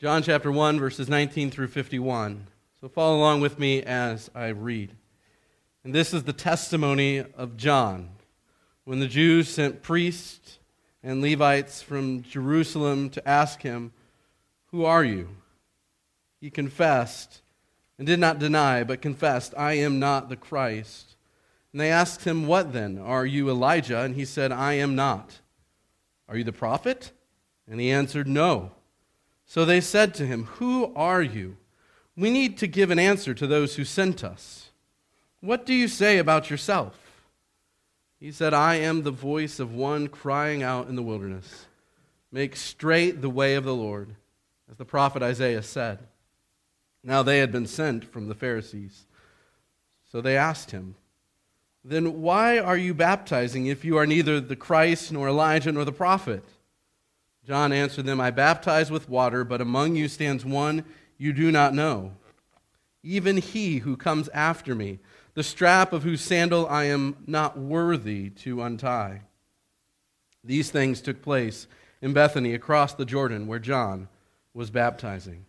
John chapter 1, verses 19 through 51. So follow along with me as I read. And this is the testimony of John when the Jews sent priests and Levites from Jerusalem to ask him, Who are you? He confessed and did not deny, but confessed, I am not the Christ. And they asked him, What then? Are you Elijah? And he said, I am not. Are you the prophet? And he answered, No. So they said to him, Who are you? We need to give an answer to those who sent us. What do you say about yourself? He said, I am the voice of one crying out in the wilderness, Make straight the way of the Lord, as the prophet Isaiah said. Now they had been sent from the Pharisees. So they asked him, Then why are you baptizing if you are neither the Christ, nor Elijah, nor the prophet? John answered them, I baptize with water, but among you stands one you do not know, even he who comes after me, the strap of whose sandal I am not worthy to untie. These things took place in Bethany across the Jordan, where John was baptizing.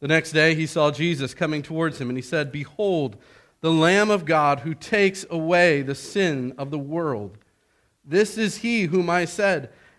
The next day he saw Jesus coming towards him, and he said, Behold, the Lamb of God who takes away the sin of the world. This is he whom I said,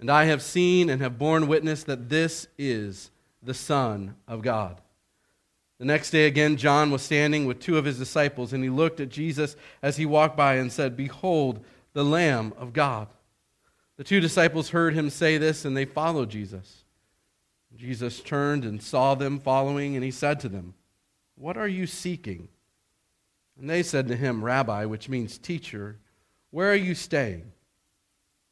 And I have seen and have borne witness that this is the Son of God. The next day again, John was standing with two of his disciples, and he looked at Jesus as he walked by and said, Behold, the Lamb of God. The two disciples heard him say this, and they followed Jesus. Jesus turned and saw them following, and he said to them, What are you seeking? And they said to him, Rabbi, which means teacher, where are you staying?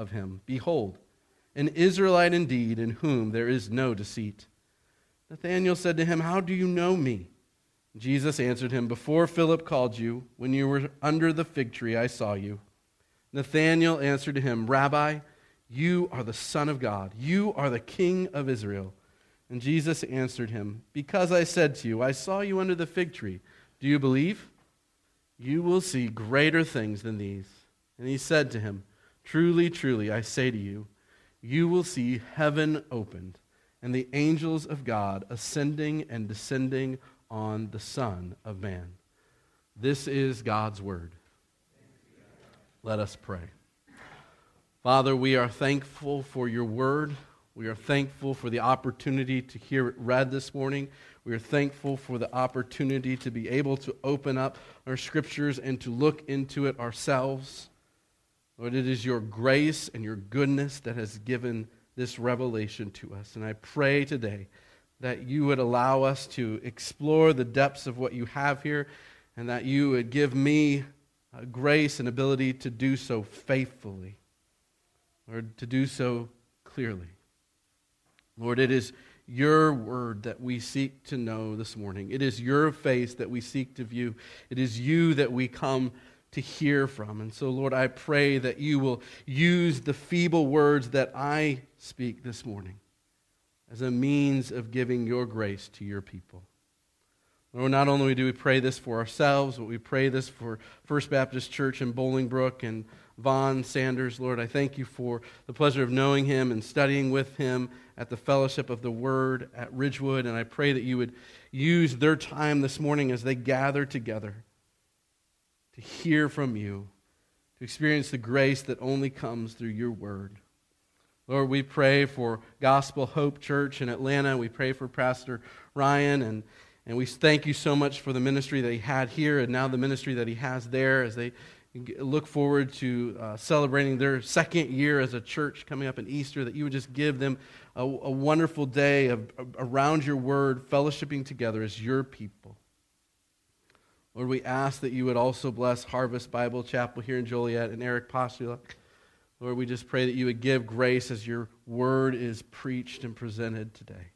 of him, Behold, an Israelite indeed, in whom there is no deceit. Nathanael said to him, How do you know me? Jesus answered him, Before Philip called you, when you were under the fig tree, I saw you. Nathanael answered to him, Rabbi, you are the Son of God. You are the King of Israel. And Jesus answered him, Because I said to you, I saw you under the fig tree. Do you believe? You will see greater things than these. And he said to him, Truly, truly, I say to you, you will see heaven opened and the angels of God ascending and descending on the Son of Man. This is God's word. Let us pray. Father, we are thankful for your word. We are thankful for the opportunity to hear it read this morning. We are thankful for the opportunity to be able to open up our scriptures and to look into it ourselves. Lord, it is your grace and your goodness that has given this revelation to us. And I pray today that you would allow us to explore the depths of what you have here and that you would give me uh, grace and ability to do so faithfully, or to do so clearly. Lord, it is your word that we seek to know this morning. It is your face that we seek to view. It is you that we come to hear from. And so, Lord, I pray that you will use the feeble words that I speak this morning as a means of giving your grace to your people. Lord, not only do we pray this for ourselves, but we pray this for First Baptist Church in Bolingbrook and Vaughn Sanders. Lord, I thank you for the pleasure of knowing him and studying with him at the fellowship of the Word at Ridgewood. And I pray that you would use their time this morning as they gather together to hear from you, to experience the grace that only comes through your Word. Lord, we pray for Gospel Hope Church in Atlanta. We pray for Pastor Ryan and and we thank you so much for the ministry that he had here and now the ministry that he has there as they look forward to uh, celebrating their second year as a church coming up in Easter, that you would just give them a, a wonderful day of, around your word, fellowshipping together as your people. Lord, we ask that you would also bless Harvest Bible Chapel here in Joliet and Eric Postula. Lord, we just pray that you would give grace as your word is preached and presented today.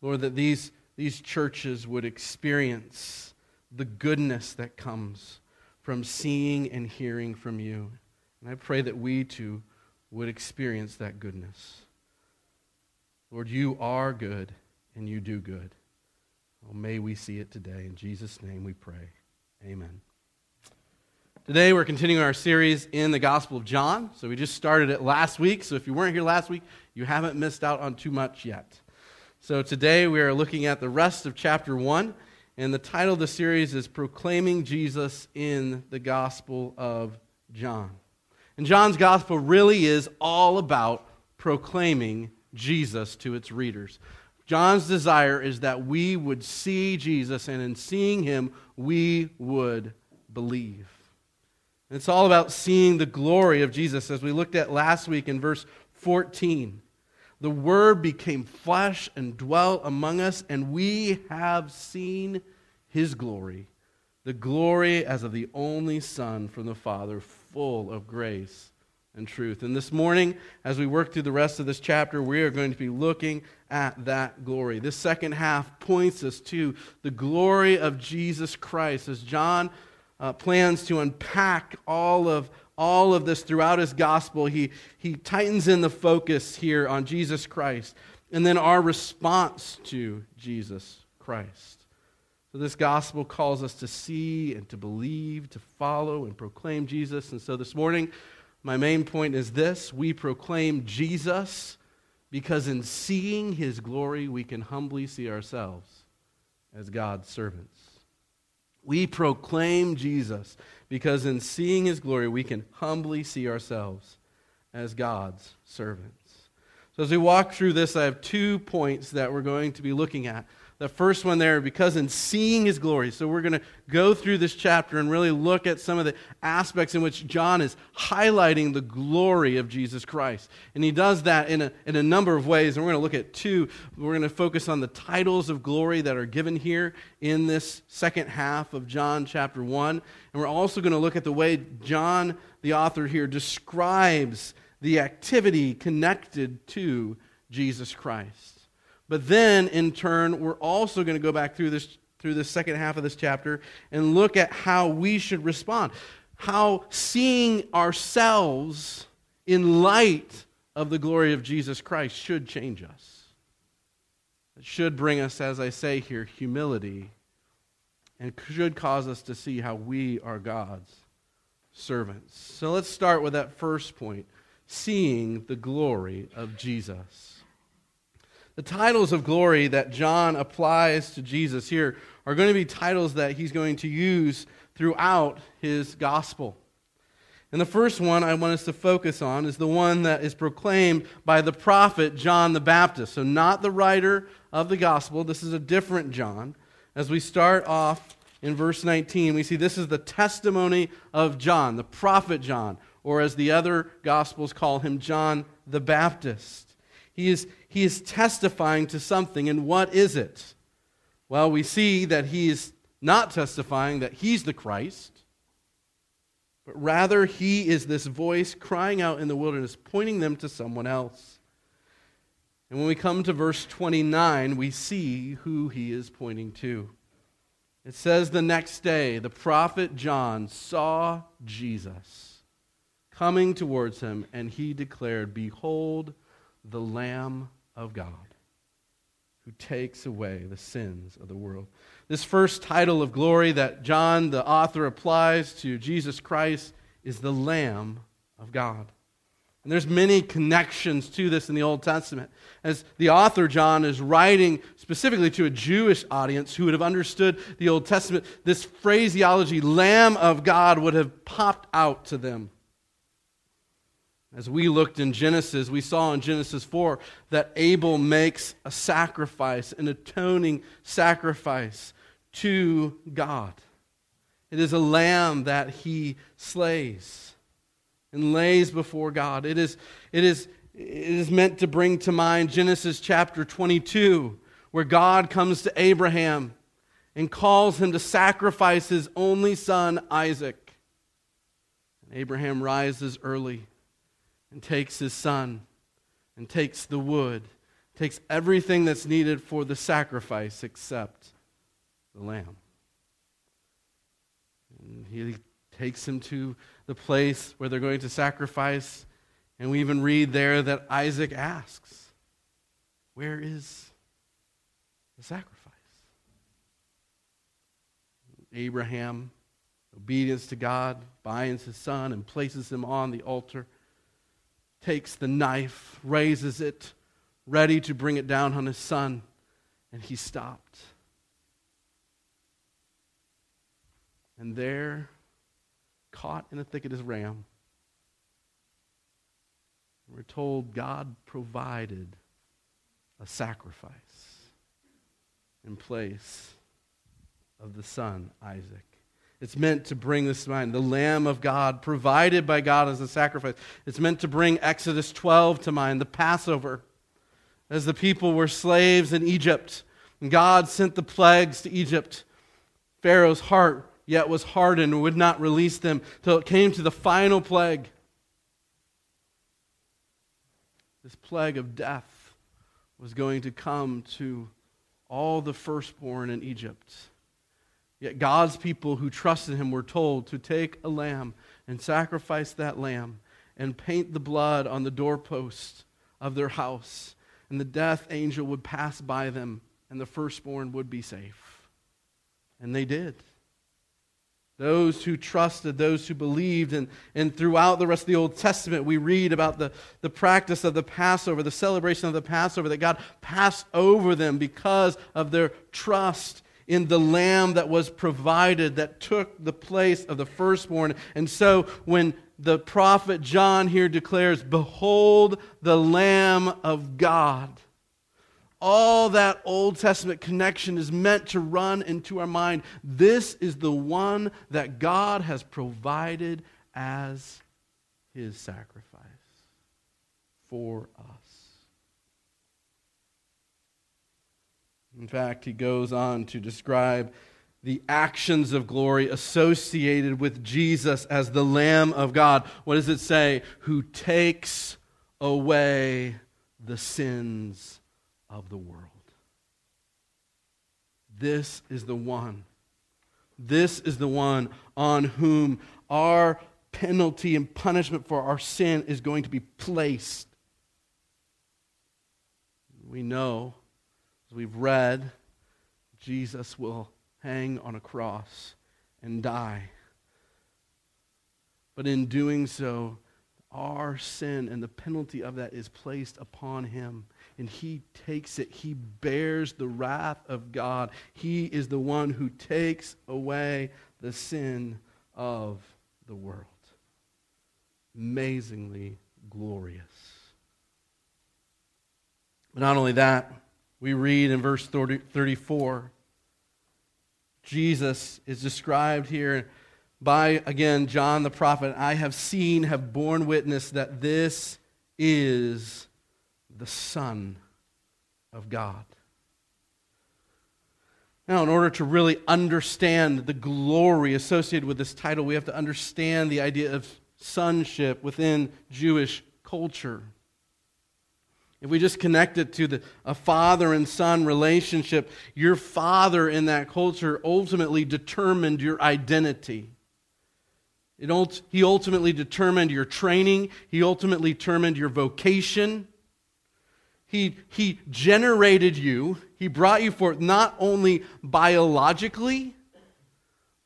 Lord, that these these churches would experience the goodness that comes from seeing and hearing from you. And I pray that we too would experience that goodness. Lord, you are good and you do good. Oh, may we see it today. In Jesus' name we pray. Amen. Today we're continuing our series in the Gospel of John. So we just started it last week. So if you weren't here last week, you haven't missed out on too much yet. So today we are looking at the rest of chapter 1, and the title of the series is Proclaiming Jesus in the Gospel of John. And John's Gospel really is all about proclaiming Jesus to its readers. John's desire is that we would see Jesus, and in seeing him, we would believe. And it's all about seeing the glory of Jesus, as we looked at last week in verse 14 the Word became flesh and dwelt among us, and we have seen his glory, the glory as of the only Son from the Father, full of grace and truth. And this morning, as we work through the rest of this chapter, we are going to be looking at that glory. This second half points us to the glory of Jesus Christ as John uh, plans to unpack all of all of this throughout his gospel. He, he tightens in the focus here on Jesus Christ and then our response to Jesus Christ. So, this gospel calls us to see and to believe, to follow and proclaim Jesus. And so, this morning, my main point is this we proclaim Jesus because in seeing his glory, we can humbly see ourselves as God's servants. We proclaim Jesus because in seeing his glory, we can humbly see ourselves as God's servants. So, as we walk through this, I have two points that we're going to be looking at. The first one there, because in seeing his glory, so we're going to go through this chapter and really look at some of the aspects in which John is highlighting the glory of Jesus Christ. And he does that in a, in a number of ways. And we're going to look at two. We're going to focus on the titles of glory that are given here in this second half of John chapter 1. And we're also going to look at the way John, the author here, describes the activity connected to Jesus Christ. But then, in turn, we're also going to go back through this through the second half of this chapter and look at how we should respond. How seeing ourselves in light of the glory of Jesus Christ should change us. It should bring us, as I say here, humility and should cause us to see how we are God's servants. So let's start with that first point seeing the glory of Jesus. The titles of glory that John applies to Jesus here are going to be titles that he's going to use throughout his gospel. And the first one I want us to focus on is the one that is proclaimed by the prophet John the Baptist. So, not the writer of the gospel. This is a different John. As we start off in verse 19, we see this is the testimony of John, the prophet John, or as the other gospels call him, John the Baptist. He is, he is testifying to something, and what is it? Well, we see that he is not testifying that he's the Christ, but rather he is this voice crying out in the wilderness, pointing them to someone else. And when we come to verse 29, we see who he is pointing to. It says the next day, the prophet John saw Jesus coming towards him, and he declared, Behold, the Lamb of God. who takes away the sins of the world. This first title of glory that John, the author, applies to Jesus Christ is the Lamb of God. And there's many connections to this in the Old Testament. As the author John is writing specifically to a Jewish audience who would have understood the Old Testament, this phraseology, Lamb of God, would have popped out to them. As we looked in Genesis, we saw in Genesis 4 that Abel makes a sacrifice, an atoning sacrifice to God. It is a lamb that he slays and lays before God. It is, it is, it is meant to bring to mind Genesis chapter 22, where God comes to Abraham and calls him to sacrifice his only son, Isaac. And Abraham rises early and takes his son and takes the wood, takes everything that's needed for the sacrifice except the lamb. And he takes him to the place where they're going to sacrifice, and we even read there that Isaac asks, Where is the sacrifice? Abraham, obedience to God, binds his son and places him on the altar takes the knife, raises it, ready to bring it down on his son, and he stopped. And there, caught in the thicket, is ram. We're told God provided a sacrifice in place of the son, Isaac. It's meant to bring this to mind. The Lamb of God, provided by God as a sacrifice. It's meant to bring Exodus 12 to mind, the Passover. As the people were slaves in Egypt, and God sent the plagues to Egypt, Pharaoh's heart yet was hardened and would not release them till it came to the final plague. This plague of death was going to come to all the firstborn in Egypt. Yet God's people who trusted him were told to take a lamb and sacrifice that lamb and paint the blood on the doorpost of their house. And the death angel would pass by them, and the firstborn would be safe. And they did. Those who trusted, those who believed, and, and throughout the rest of the Old Testament, we read about the, the practice of the Passover, the celebration of the Passover, that God passed over them because of their trust in the lamb that was provided that took the place of the firstborn. And so when the prophet John here declares, Behold the Lamb of God, all that Old Testament connection is meant to run into our mind. This is the one that God has provided as his sacrifice for us. In fact, he goes on to describe the actions of glory associated with Jesus as the Lamb of God. What does it say? Who takes away the sins of the world. This is the one. This is the one on whom our penalty and punishment for our sin is going to be placed. We know as we've read, Jesus will hang on a cross and die. But in doing so, our sin and the penalty of that is placed upon him. And he takes it. He bears the wrath of God. He is the one who takes away the sin of the world. Amazingly glorious. But not only that, we read in verse 30, 34, Jesus is described here by, again, John the prophet. I have seen, have borne witness that this is the Son of God. Now, in order to really understand the glory associated with this title, we have to understand the idea of sonship within Jewish culture. If we just connect it to the, a father and son relationship, your father in that culture ultimately determined your identity. It, he ultimately determined your training, he ultimately determined your vocation. He, he generated you, He brought you forth not only biologically,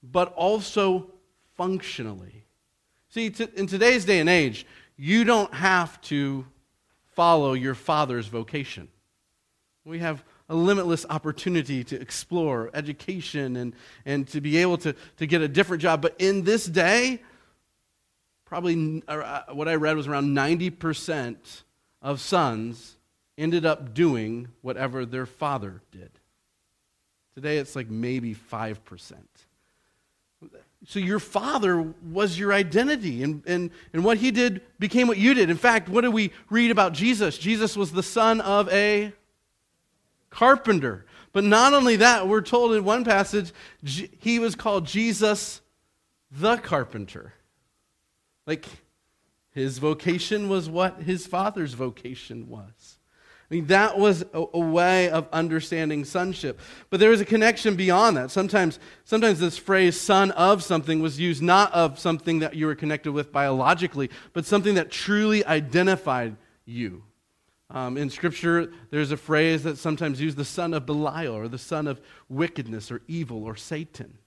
but also functionally. See, in today's day and age, you don't have to follow your father's vocation. We have a limitless opportunity to explore education and, and to be able to, to get a different job. But in this day, probably uh, what I read was around 90% of sons ended up doing whatever their father did. Today it's like maybe 5%. So your father was your identity, and, and, and what he did became what you did. In fact, what do we read about Jesus? Jesus was the son of a carpenter. But not only that, we're told in one passage, he was called Jesus the carpenter. Like, his vocation was what his father's vocation was. I mean, that was a, a, way of understanding sonship. But there was a connection beyond that. Sometimes, sometimes this phrase, son of something, was used not of something that you were connected with biologically, but something that truly identified you. Um, in Scripture, there's a phrase that sometimes used the son of Belial or the son of wickedness or evil or Satan.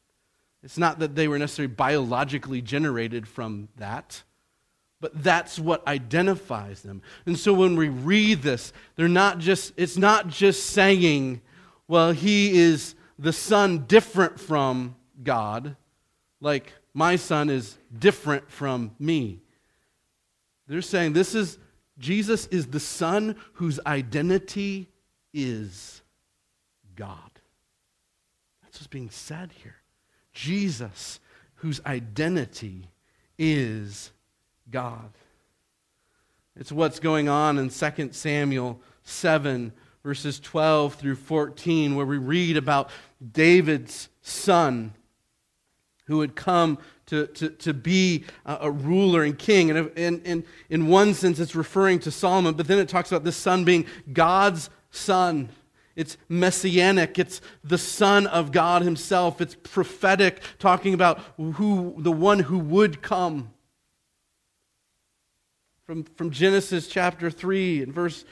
It's not that they were necessarily biologically generated from that, but that's what identifies them. And so when we read this, they're not just, it's not just saying, well, he is the son different from God, like my son is different from me. They're saying this is Jesus is the son whose identity is God. That's what's being said here. Jesus, whose identity is God. It's what's going on in 2 Samuel 7, verses 12 through 14, where we read about David's son who would come to, to, to be a, ruler and king. And in, in, in one sense, it's referring to Solomon, but then it talks about this son being God's son. It's messianic. It's the Son of God Himself. It's prophetic, talking about who the one who would come. From, from Genesis chapter 3 and verse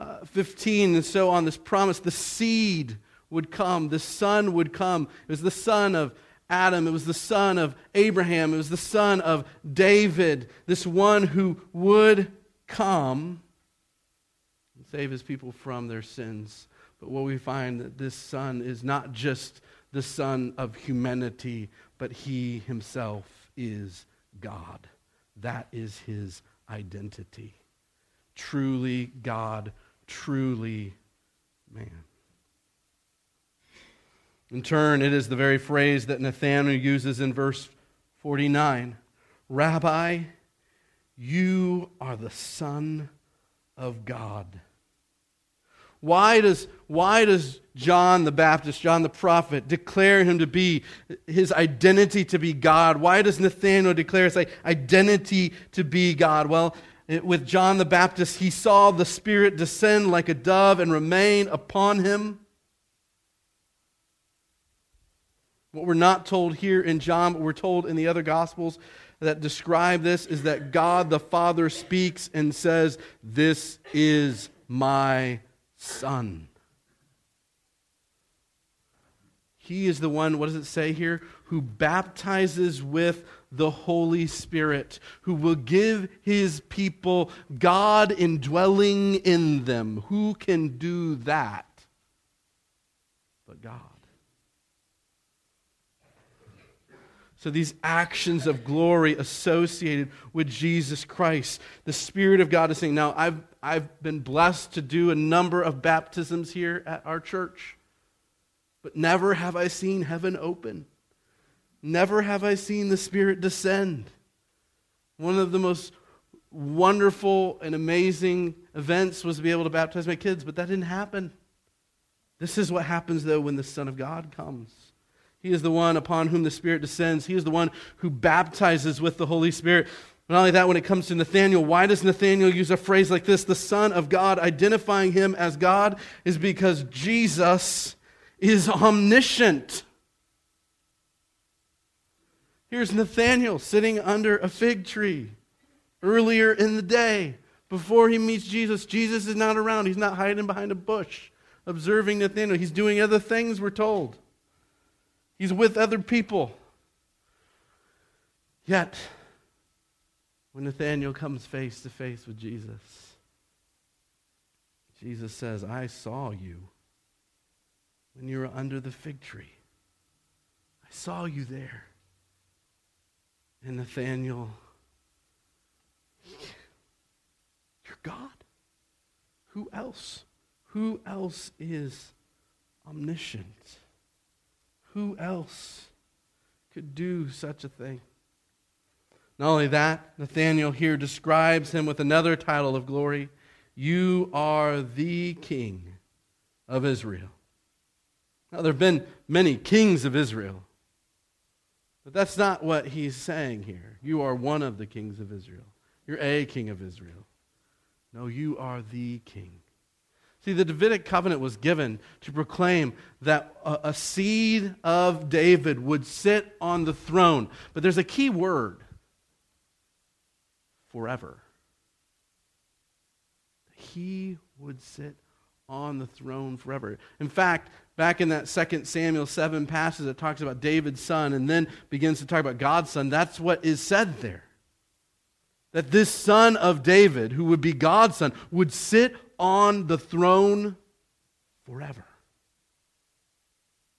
uh, 15 and so on, this promise the seed would come, the Son would come. It was the Son of Adam, it was the Son of Abraham, it was the Son of David, this one who would come and save his people from their sins. But what we find that this son is not just the son of humanity, but he himself is God. That is his identity. Truly God, truly man. In turn, it is the very phrase that Nathanael uses in verse 49 Rabbi, you are the Son of God. Why does, why does John the Baptist, John the prophet, declare him to be his identity to be God? Why does Nathanael declare his identity to be God? Well, it, with John the Baptist, he saw the Spirit descend like a dove and remain upon him. What we're not told here in John, but we're told in the other Gospels that describe this, is that God the Father speaks and says, This is my Son. He is the one, what does it say here? Who baptizes with the Holy Spirit, who will give his people God indwelling in them. Who can do that but God? So, these actions of glory associated with Jesus Christ, the Spirit of God is saying, Now, I've, I've been blessed to do a number of baptisms here at our church, but never have I seen heaven open. Never have I seen the Spirit descend. One of the most wonderful and amazing events was to be able to baptize my kids, but that didn't happen. This is what happens, though, when the Son of God comes. He is the one upon whom the Spirit descends. He is the one who baptizes with the Holy Spirit. Not only that, when it comes to Nathanael, why does Nathanael use a phrase like this, the Son of God, identifying him as God? Is because Jesus is omniscient. Here's Nathanael sitting under a fig tree earlier in the day before he meets Jesus. Jesus is not around, he's not hiding behind a bush. observing Nathanael. He's doing other things, we're told. He's with other people. Yet, when Nathanael comes face to face with Jesus, Jesus says, I saw you when you were under the fig tree. I saw you there. And Nathanael, you're God. Who else? Who else is omniscient? Who else could do such a thing? Not only that, Nathanael here describes him with another title of glory You are the King of Israel. Now, there have been many kings of Israel, but that's not what he's saying here. You are one of the kings of Israel. You're a king of Israel. No, you are the king. See, the Davidic covenant was given to proclaim that a, a, seed of David would sit on the throne. But there's a key word forever. He would sit on the throne forever. In fact, back in that 2 Samuel 7 passage that talks about David's son and then begins to talk about God's son, that's what is said there. That this son of David, who would be God's son, would sit on the throne forever.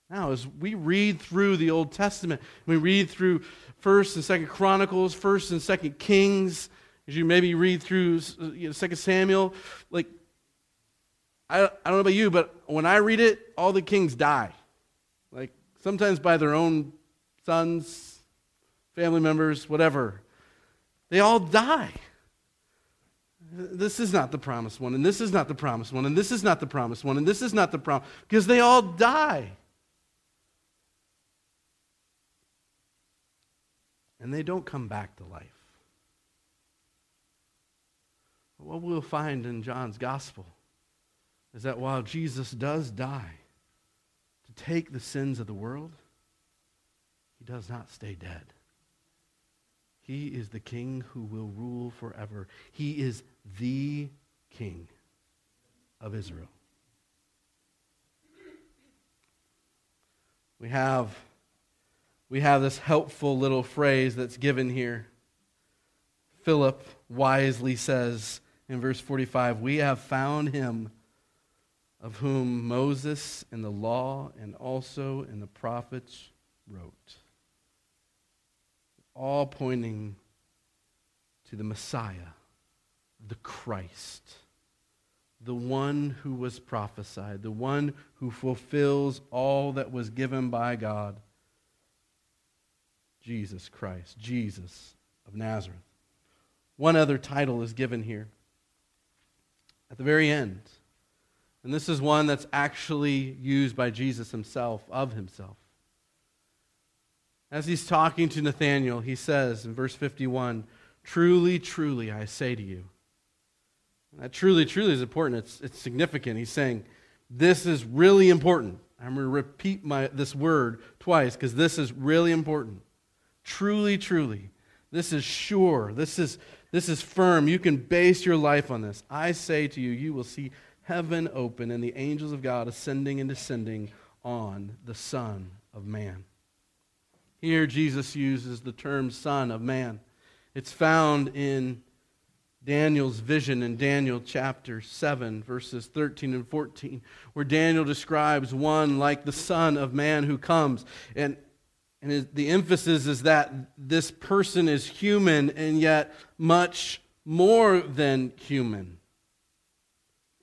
Now, as we read through the Old Testament, we read through 1st and 2nd Chronicles, 1st and 2nd Kings, as you maybe read through uh, you know, 2 Samuel, like, I, I don't know about you, but when I read it, all the kings die. Like, sometimes by their own sons, family members, whatever. They all die. This is not the promised one, and this is not the promised one, and this is not the promised one, and this is not the promise, because they all die. And they don't come back to life. What we'll find in John's gospel is that while Jesus does die to take the sins of the world, he does not stay dead. He is the king who will rule forever. He is the king of Israel. We have, we have this helpful little phrase that's given here. Philip wisely says in verse 45 We have found him of whom Moses in the law and also in the prophets wrote all pointing to the Messiah, the Christ, the one who was prophesied, the one who fulfills all that was given by God. Jesus Christ, Jesus of Nazareth. One other title is given here at the very end. And this is one that's actually used by Jesus himself, of himself. As he's talking to Nathanael, he says in verse 51 Truly, truly, I say to you. And that truly, truly is important. It's, it's significant. He's saying, This is really important. I'm going to repeat my, this word twice because this is really important. Truly, truly. This is sure. This is, this is firm. You can base your life on this. I say to you, you will see heaven open and the angels of God ascending and descending on the Son of Man. Here, Jesus uses the term Son of Man. It's found in Daniel's vision in Daniel chapter 7, verses 13 and 14, where Daniel describes one like the Son of Man who comes. And, and the emphasis is that this person is human and yet much more than human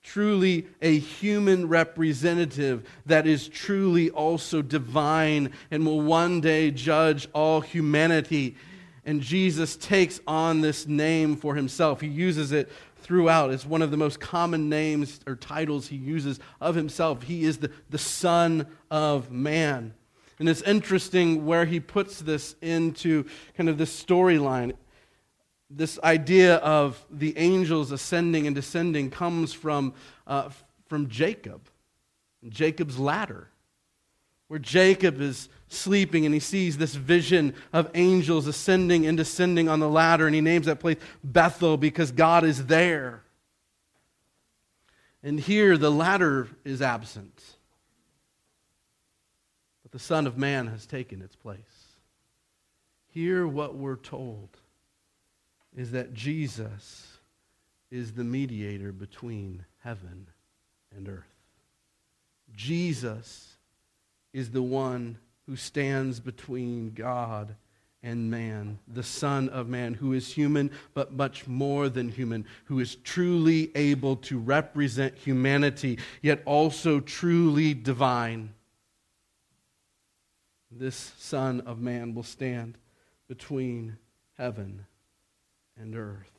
truly a human representative that is truly also divine and will one day judge all humanity. And Jesus takes on this name for himself. He uses it throughout. It's one of the most common names or titles he uses of himself. He is the, the Son of Man. And it's interesting where he puts this into kind of this storyline this idea of the angels ascending and descending comes from, uh, from Jacob, Jacob's ladder, where Jacob is sleeping and he sees this vision of angels ascending and descending on the ladder, and he names that place Bethel because God is there. And here the ladder is absent. The Son of Man has taken its place. Here, what we're told is that Jesus is the mediator between heaven and earth. Jesus is the one who stands between God and man, the Son of Man, who is human, but much more than human, who is truly able to represent humanity, yet also truly divine. This Son of Man will stand between heaven and earth.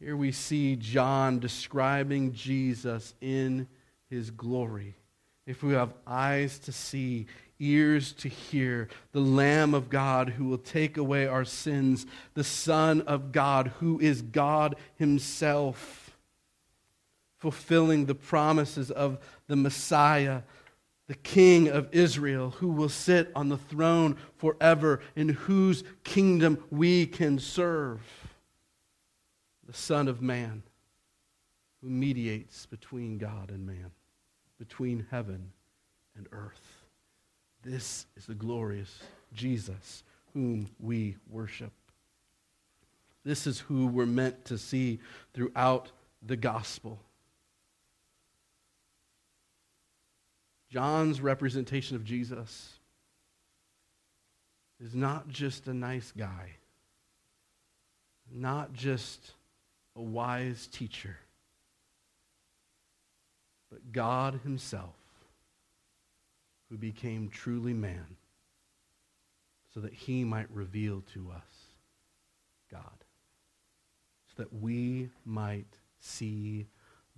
Here we see John describing Jesus in his glory. If we have eyes to see, ears to hear, the Lamb of God who will take away our sins, the Son of God who is God Himself, fulfilling the promises of the Messiah, the King of Israel, who will sit on the throne forever, in whose kingdom we can serve, the Son of Man who mediates between God and man, between heaven and earth. This is the glorious Jesus whom we worship. This is who we're meant to see throughout the gospel. John's representation of Jesus is not just a nice guy, not just a wise teacher, but God Himself who became truly man so that he might reveal to us God, so that we might see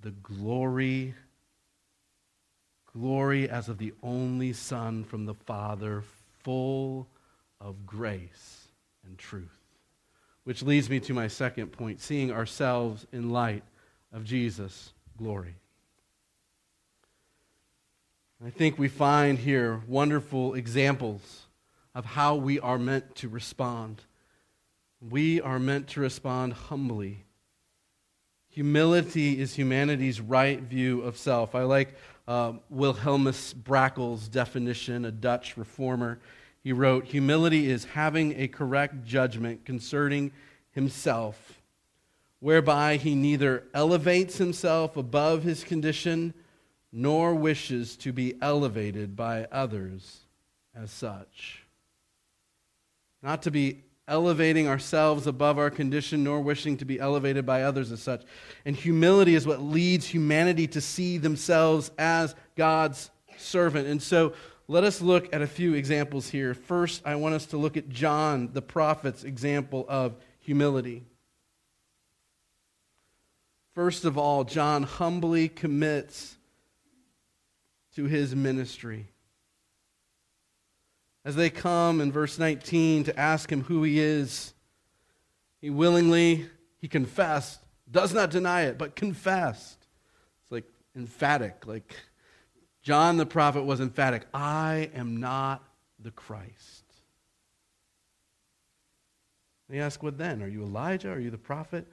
the glory glory as of the only son from the father full of grace and truth which leads me to my second point seeing ourselves in light of Jesus glory I think we find here wonderful examples of how we are meant to respond. We are meant to respond humbly. Humility is humanity's right view of self. I like uh, Wilhelmus Brakel's definition, a Dutch reformer. He wrote Humility is having a correct judgment concerning himself, whereby he neither elevates himself above his condition nor wishes to be elevated by others as such. Not to be elevating ourselves above our condition, nor wishing to be elevated by others as such. And humility is what leads humanity to see themselves as God's servant. And so let us look at a few examples here. First, I want us to look at John, the prophet's example of humility. First of all, John humbly commits to his ministry. As they come in verse 19 to ask him who he is, he willingly, he confessed, does not deny it, but confessed. It's like emphatic, like John the prophet was emphatic I am not the Christ. They ask, What then? Are you Elijah? Are you the prophet?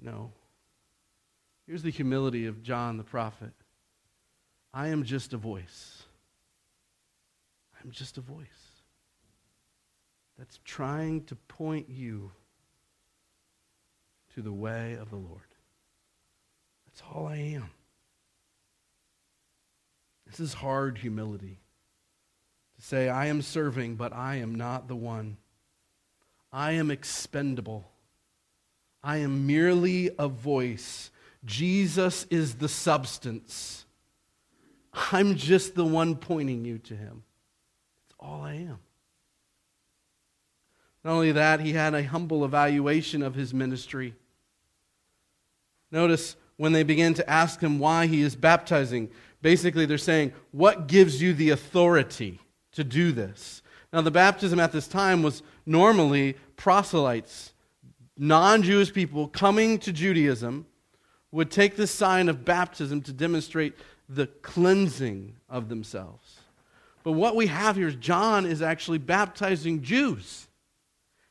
No. Here's the humility of John the prophet I am just a voice. I'm just a voice that's trying to point you to the way of the Lord. That's all I am. This is hard humility to say, I am serving, but I am not the one. I am expendable. I am merely a voice. Jesus is the substance. I'm just the one pointing you to him. That's all I am. Not only that, he had a humble evaluation of his ministry. Notice when they begin to ask him why he is baptizing, basically they're saying, What gives you the authority to do this? Now, the baptism at this time was normally proselytes, non Jewish people coming to Judaism, would take the sign of baptism to demonstrate the cleansing of themselves. But what we have here is John is actually baptizing Jews.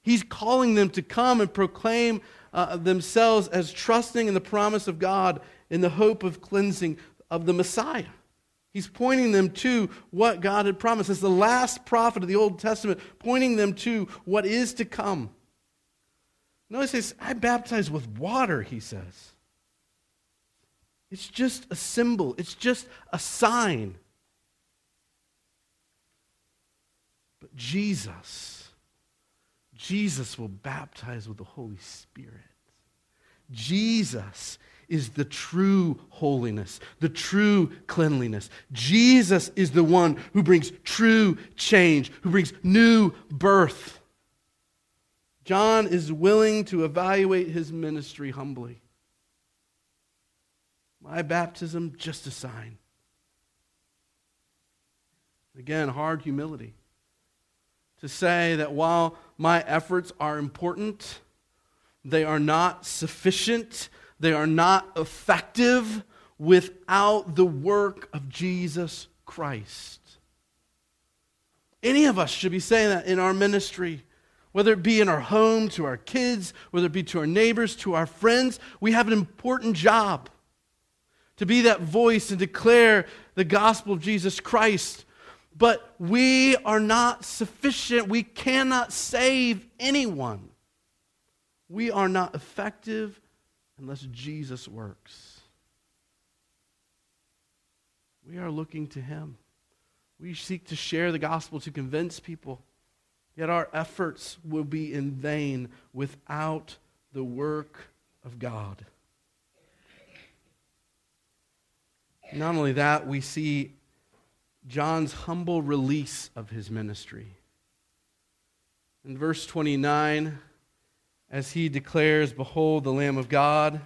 He's calling them to come and proclaim uh, themselves as trusting in the promise of God in the hope of cleansing of the Messiah. He's pointing them to what God had promised. As the last prophet of the Old Testament, pointing them to what is to come. Notice he says, I baptize with water, he says. It's just a symbol, it's just a sign. But Jesus, Jesus will baptize with the Holy Spirit. Jesus is the true holiness, the true cleanliness. Jesus is the one who brings true change, who brings new birth. John is willing to evaluate his ministry humbly. My baptism, just a sign. Again, hard humility. To say that while my efforts are important, they are not sufficient, they are not effective without the work of Jesus Christ. Any of us should be saying that in our ministry, whether it be in our home, to our kids, whether it be to our neighbors, to our friends. We have an important job to be that voice and declare the gospel of Jesus Christ. But we are not sufficient. We cannot save anyone. We are not effective unless Jesus works. We are looking to Him. We seek to share the gospel to convince people, yet our efforts will be in vain without the work of God. Not only that, we see John's humble release of his ministry. In verse 29, as he declares, Behold the Lamb of God.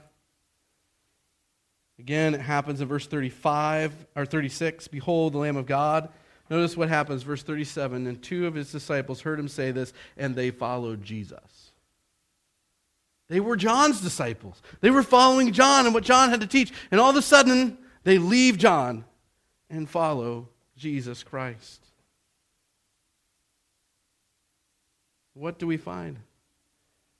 Again, it happens in verse 35 or 36, Behold the Lamb of God. Notice what happens, verse 37. And two of his disciples heard him say this, and they followed Jesus. They were John's disciples. They were following John and what John had to teach. And all of a sudden, they leave John and follow Jesus Christ. What do we find?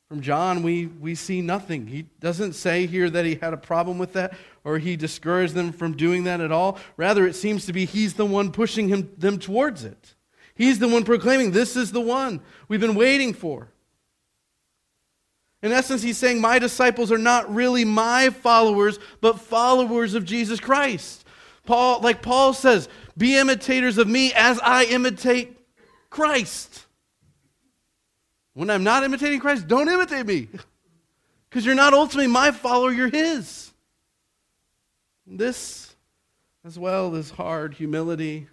From John, we, we see nothing. He doesn't say here that he had a problem with that or he discouraged them from doing that at all. Rather, it seems to be he's the one pushing him, them towards it. He's the one proclaiming, This is the one we've been waiting for. In essence, he's saying, My disciples are not really my followers, but followers of Jesus Christ. Paul, like Paul says, be imitators of me as I imitate Christ. When I'm not imitating Christ, don't imitate me. Because you're not ultimately my follower, you're his. This, as well as hard humility,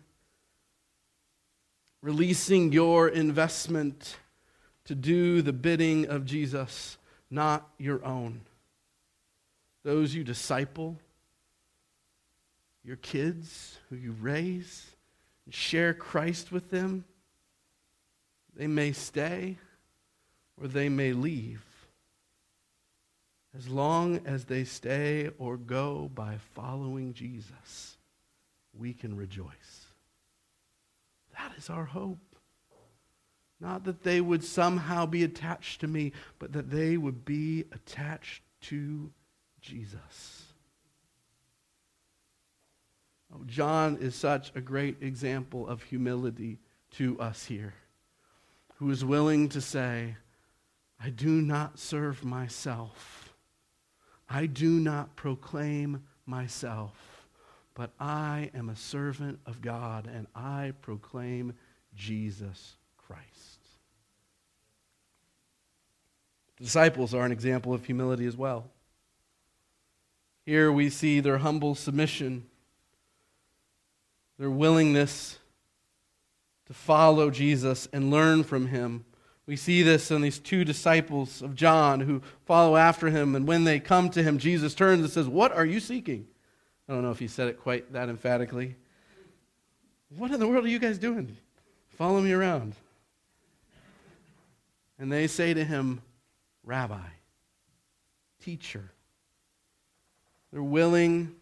releasing your investment to do the bidding of Jesus, not your own. Those you disciple, your kids who you raise, and share Christ with them, they may stay or they may leave. As long as they stay or go by following Jesus, we can rejoice. That is our hope. Not that they would somehow be attached to me, but that they would be attached to Jesus. Oh, John is such a great example of humility to us here, who is willing to say, I do not serve myself. I do not proclaim myself, but I am a servant of God and I proclaim Jesus Christ. The disciples are an example of humility as well. Here we see their humble submission, their willingness to follow Jesus and learn from him we see this in these two disciples of John who follow after him. And when they come to him, Jesus turns and says, What are you seeking? I don't know if he said it quite that emphatically. What in the world are you guys doing? Follow me around. And they say to him, Rabbi, teacher. They're willing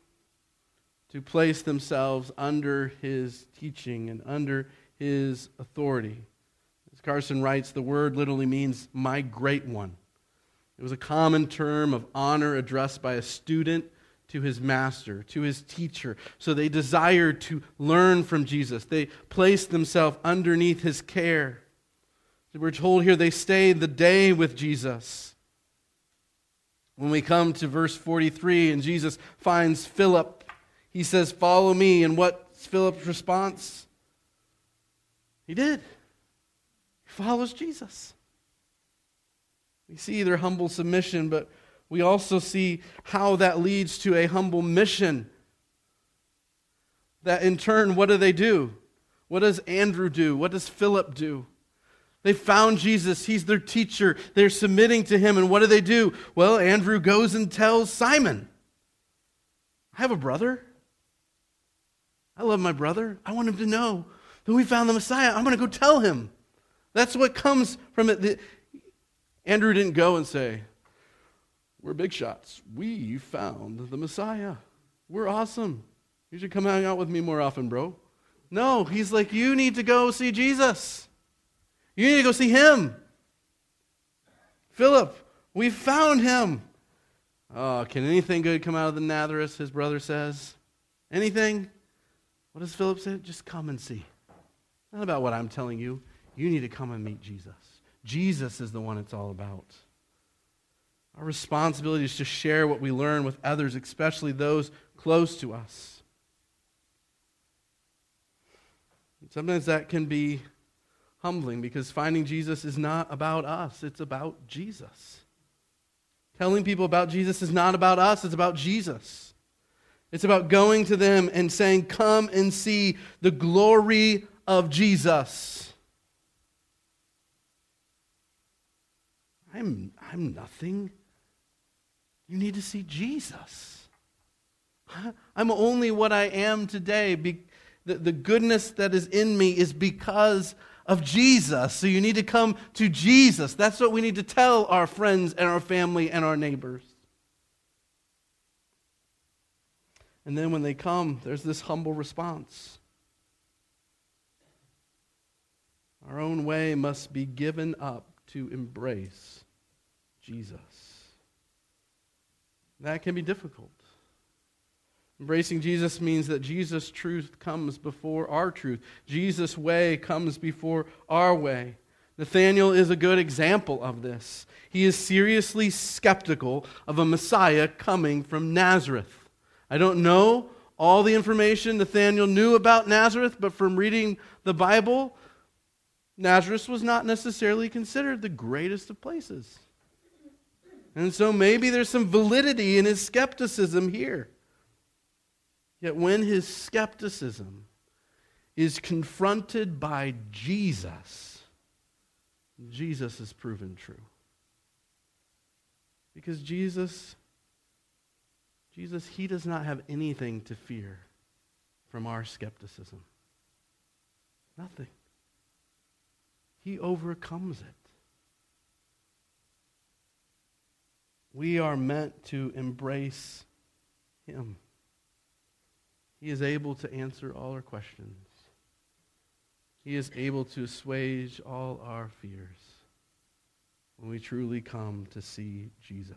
to place themselves under his teaching and under his authority. As Carson writes, the word literally means my great one. It was a common term of honor addressed by a student to his master, to his teacher. So they desired to learn from Jesus. They placed themselves underneath his care. We're told here they stayed the day with Jesus. When we come to verse 43 and Jesus finds Philip, he says, Follow me. And what's Philip's response? He did. He follows Jesus. We see their humble submission, but we also see how that leads to a humble mission. That in turn, what do they do? What does Andrew do? What does Philip do? They found Jesus. He's their teacher. They're submitting to him. And what do they do? Well, Andrew goes and tells Simon, I have a brother. I love my brother. I want him to know that we found the Messiah. I'm going to go tell him. That's what comes from it. Andrew didn't go and say, We're big shots. We found the Messiah. We're awesome. You should come hang out with me more often, bro. No, he's like, You need to go see Jesus. You need to go see him. Philip, we found him. Oh, can anything good come out of the Nazareth? His brother says. Anything? What does Philip say? Just come and see. Not about what I'm telling you. You need to come and meet Jesus. Jesus is the one it's all about. Our responsibility is to share what we learn with others, especially those close to us. Sometimes that can be humbling because finding Jesus is not about us, it's about Jesus. Telling people about Jesus is not about us, it's about Jesus. It's about going to them and saying, Come and see the glory of Jesus. I'm, I'm nothing. You need to see Jesus. I'm only what I am today. the, the goodness that is in me is because of Jesus. So you need to come to Jesus. That's what we need to tell our friends and our family and our neighbors. And then when they come, there's this humble response. Our own way must be given up to embrace Jesus. That can be difficult. Embracing Jesus means that Jesus' truth comes before our truth. Jesus' way comes before our way. Nathanael is a good example of this. He is seriously skeptical of a Messiah coming from Nazareth. I don't know all the information Nathanael knew about Nazareth, but from reading the Bible, Nazareth was not necessarily considered the greatest of places. And so maybe there's some validity in his skepticism here. Yet when his skepticism is confronted by Jesus, Jesus is proven true. Because Jesus, Jesus, he does not have anything to fear from our skepticism. Nothing. He overcomes it. We are meant to embrace him. He is able to answer all our questions. He is able to assuage all our fears when we truly come to see Jesus.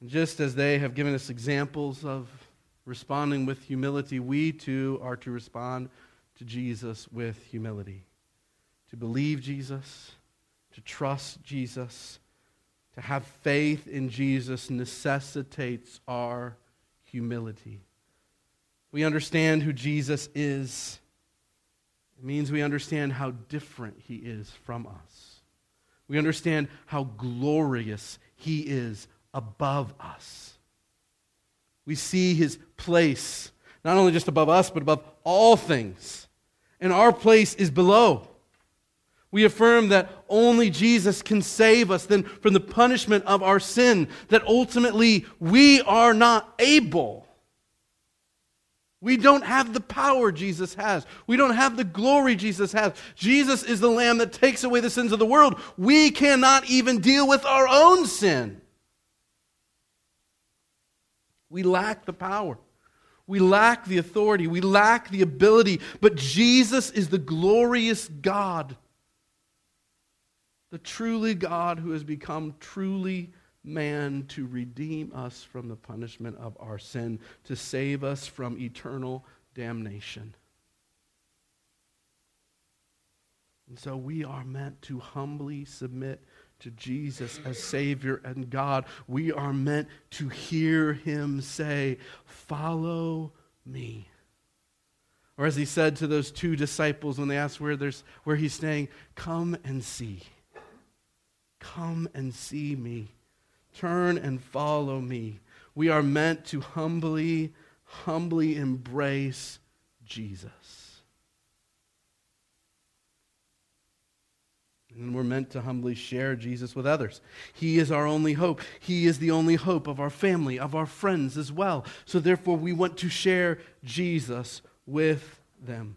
And just as they have given us examples of responding with humility, we too are to respond to Jesus with humility. To believe Jesus, to trust Jesus, to have faith in Jesus necessitates our humility. We understand who Jesus is. It means we understand how different he is from us. We understand how glorious he is above us. We see his place, not only just above us, but above all things. And our place is below. We affirm that only Jesus can save us then from the punishment of our sin, that ultimately we are not able we don't have the power Jesus has. We don't have the glory Jesus has. Jesus is the Lamb that takes away the sins of the world. We cannot even deal with our own sin. We lack the power. We lack the authority. We lack the ability. But Jesus is the glorious God, the truly God who has become truly man to redeem us from the punishment of our sin, to save us from eternal damnation. And so we are meant to humbly submit to Jesus as Savior and God. We are meant to hear Him say, Follow me. Or as He said to those two disciples when they asked where, there's, where He's staying, Come and see. Come and see me. Turn and follow me. We are meant to humbly, humbly embrace Jesus. And we're meant to humbly share Jesus with others. He is our only hope. He is the only hope of our family, of our friends as well. So therefore, we want to share Jesus with them.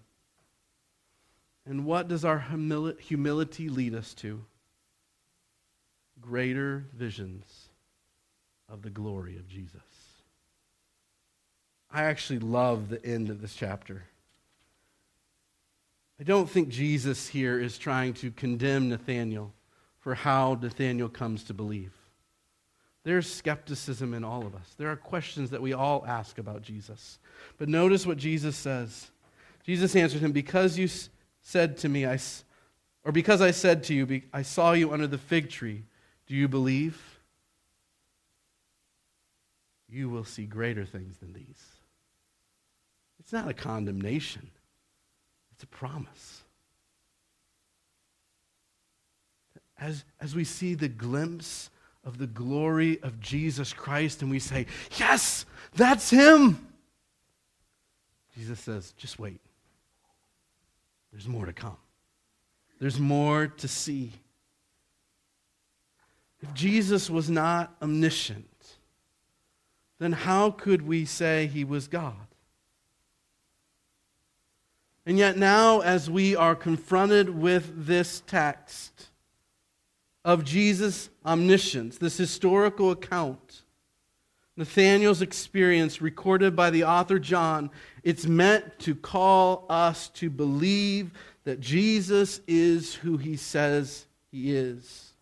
And what does our humility lead us to? Greater visions of the glory of Jesus. I actually love the end of this chapter. I don't think Jesus here is trying to condemn Nathanael for how Nathanael comes to believe. There's skepticism in all of us. There are questions that we all ask about Jesus. But notice what Jesus says. Jesus answered him, Because you said to me, I, or because I said to you, I saw you under the fig tree, do you believe? you will see greater things than these. It's not a condemnation, it's a promise. As, as we see the glimpse of the glory of Jesus Christ and we say, Yes, that's Him. Jesus says, Just wait. There's more to come, there's more to see. If Jesus was not omniscient, then how could we say he was God? And yet, now, as we are confronted with this text of Jesus' omniscience, this historical account, Nathanael's experience recorded by the author John, it's meant to call us to believe that Jesus is who he says he is.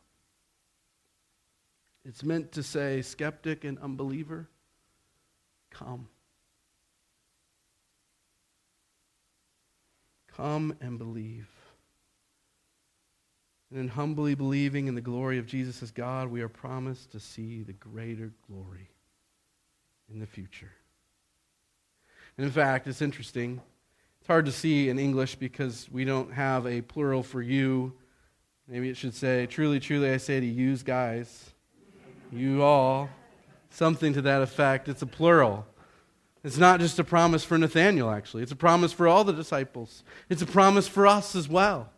It's meant to say, skeptic and unbeliever, Come. Come and believe. And in humbly believing in the glory of Jesus as God, we are promised to see the greater glory in the future. And in fact, it's interesting. It's hard to see in English because we don't have a plural for you. Maybe it should say, Truly, truly, I say to you guys, you all something to that effect. It's a plural. It's not just a promise for Nathanael, actually. It's a promise for all the disciples. It's a promise for us as well.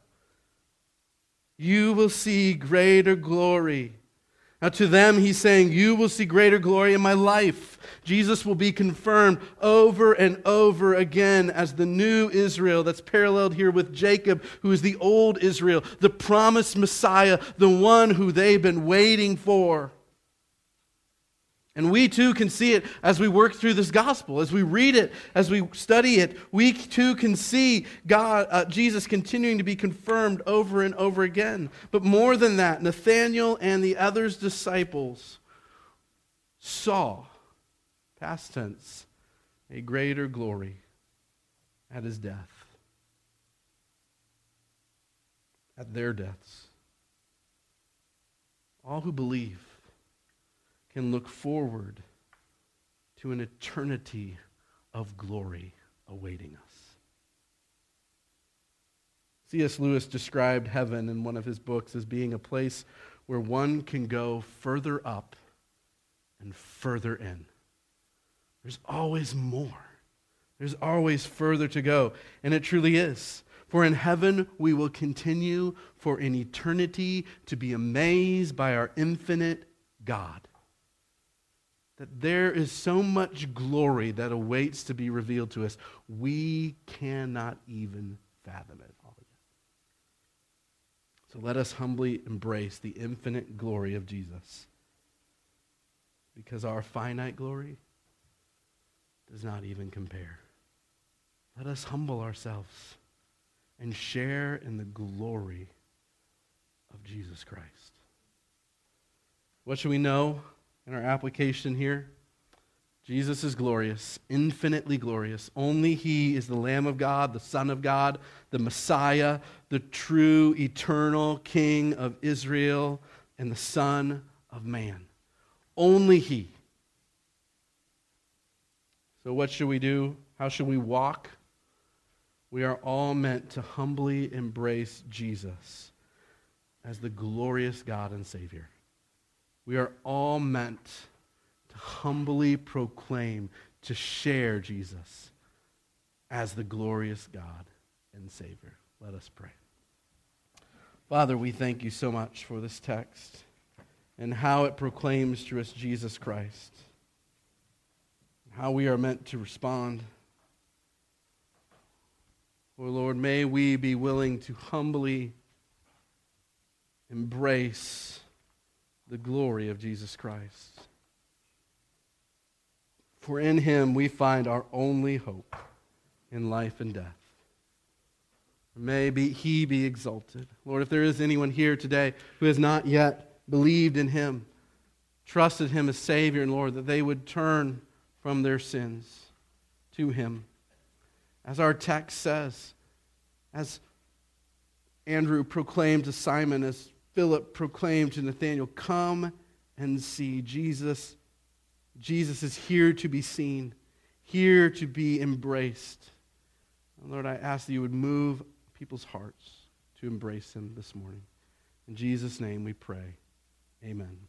You will see greater glory. Now, to them, he's saying, You will see greater glory in my life. Jesus will be confirmed over and over again as the new Israel that's paralleled here with Jacob, who is the old Israel, the promised Messiah, the one who they've been waiting for. And we too can see it as we work through this gospel, as we read it, as we study it. We too can see God, uh, Jesus continuing to be confirmed over and over again. But more than that, Nathanael and the others' disciples saw, past tense, a greater glory at his death, at their deaths. All who believe can look forward to an eternity of glory awaiting us. C.S. Lewis described heaven in one of his books as being a place where one can go further up and further in. There's always more. There's always further to go. And it truly is. For in heaven we will continue for an eternity to be amazed by our infinite God that there is so much glory that awaits to be revealed to us, we cannot even fathom it all yet. So let us humbly embrace the infinite glory of Jesus. Because our finite glory does not even compare. Let us humble ourselves and share in the glory of Jesus Christ. What should we know in our application here? Jesus is glorious, infinitely glorious. Only He is the Lamb of God, the Son of God, the Messiah, the true, eternal King of Israel, and the Son of Man. Only He. So, what should we do? How should we walk? We are all meant to humbly embrace Jesus as the glorious God and Savior. We are all meant to humbly proclaim, to share Jesus as the glorious God and Savior. Let us pray. Father, we thank you so much for this text and how it proclaims to us Jesus Christ, how we are meant to respond. Oh Lord, may we be willing to humbly embrace the glory of Jesus Christ. For in him we find our only hope in life and death. May be, he be exalted. Lord, if there is anyone here today who has not yet believed in him, trusted him as Savior and Lord, that they would turn from their sins to him. As our text says, as Andrew proclaimed to Simon, as Philip proclaimed to Nathanael, Come and see. Jesus, Jesus is here to be seen, here to be embraced. Lord, I ask that you would move people's hearts to embrace him this morning. In Jesus' name we pray. Amen.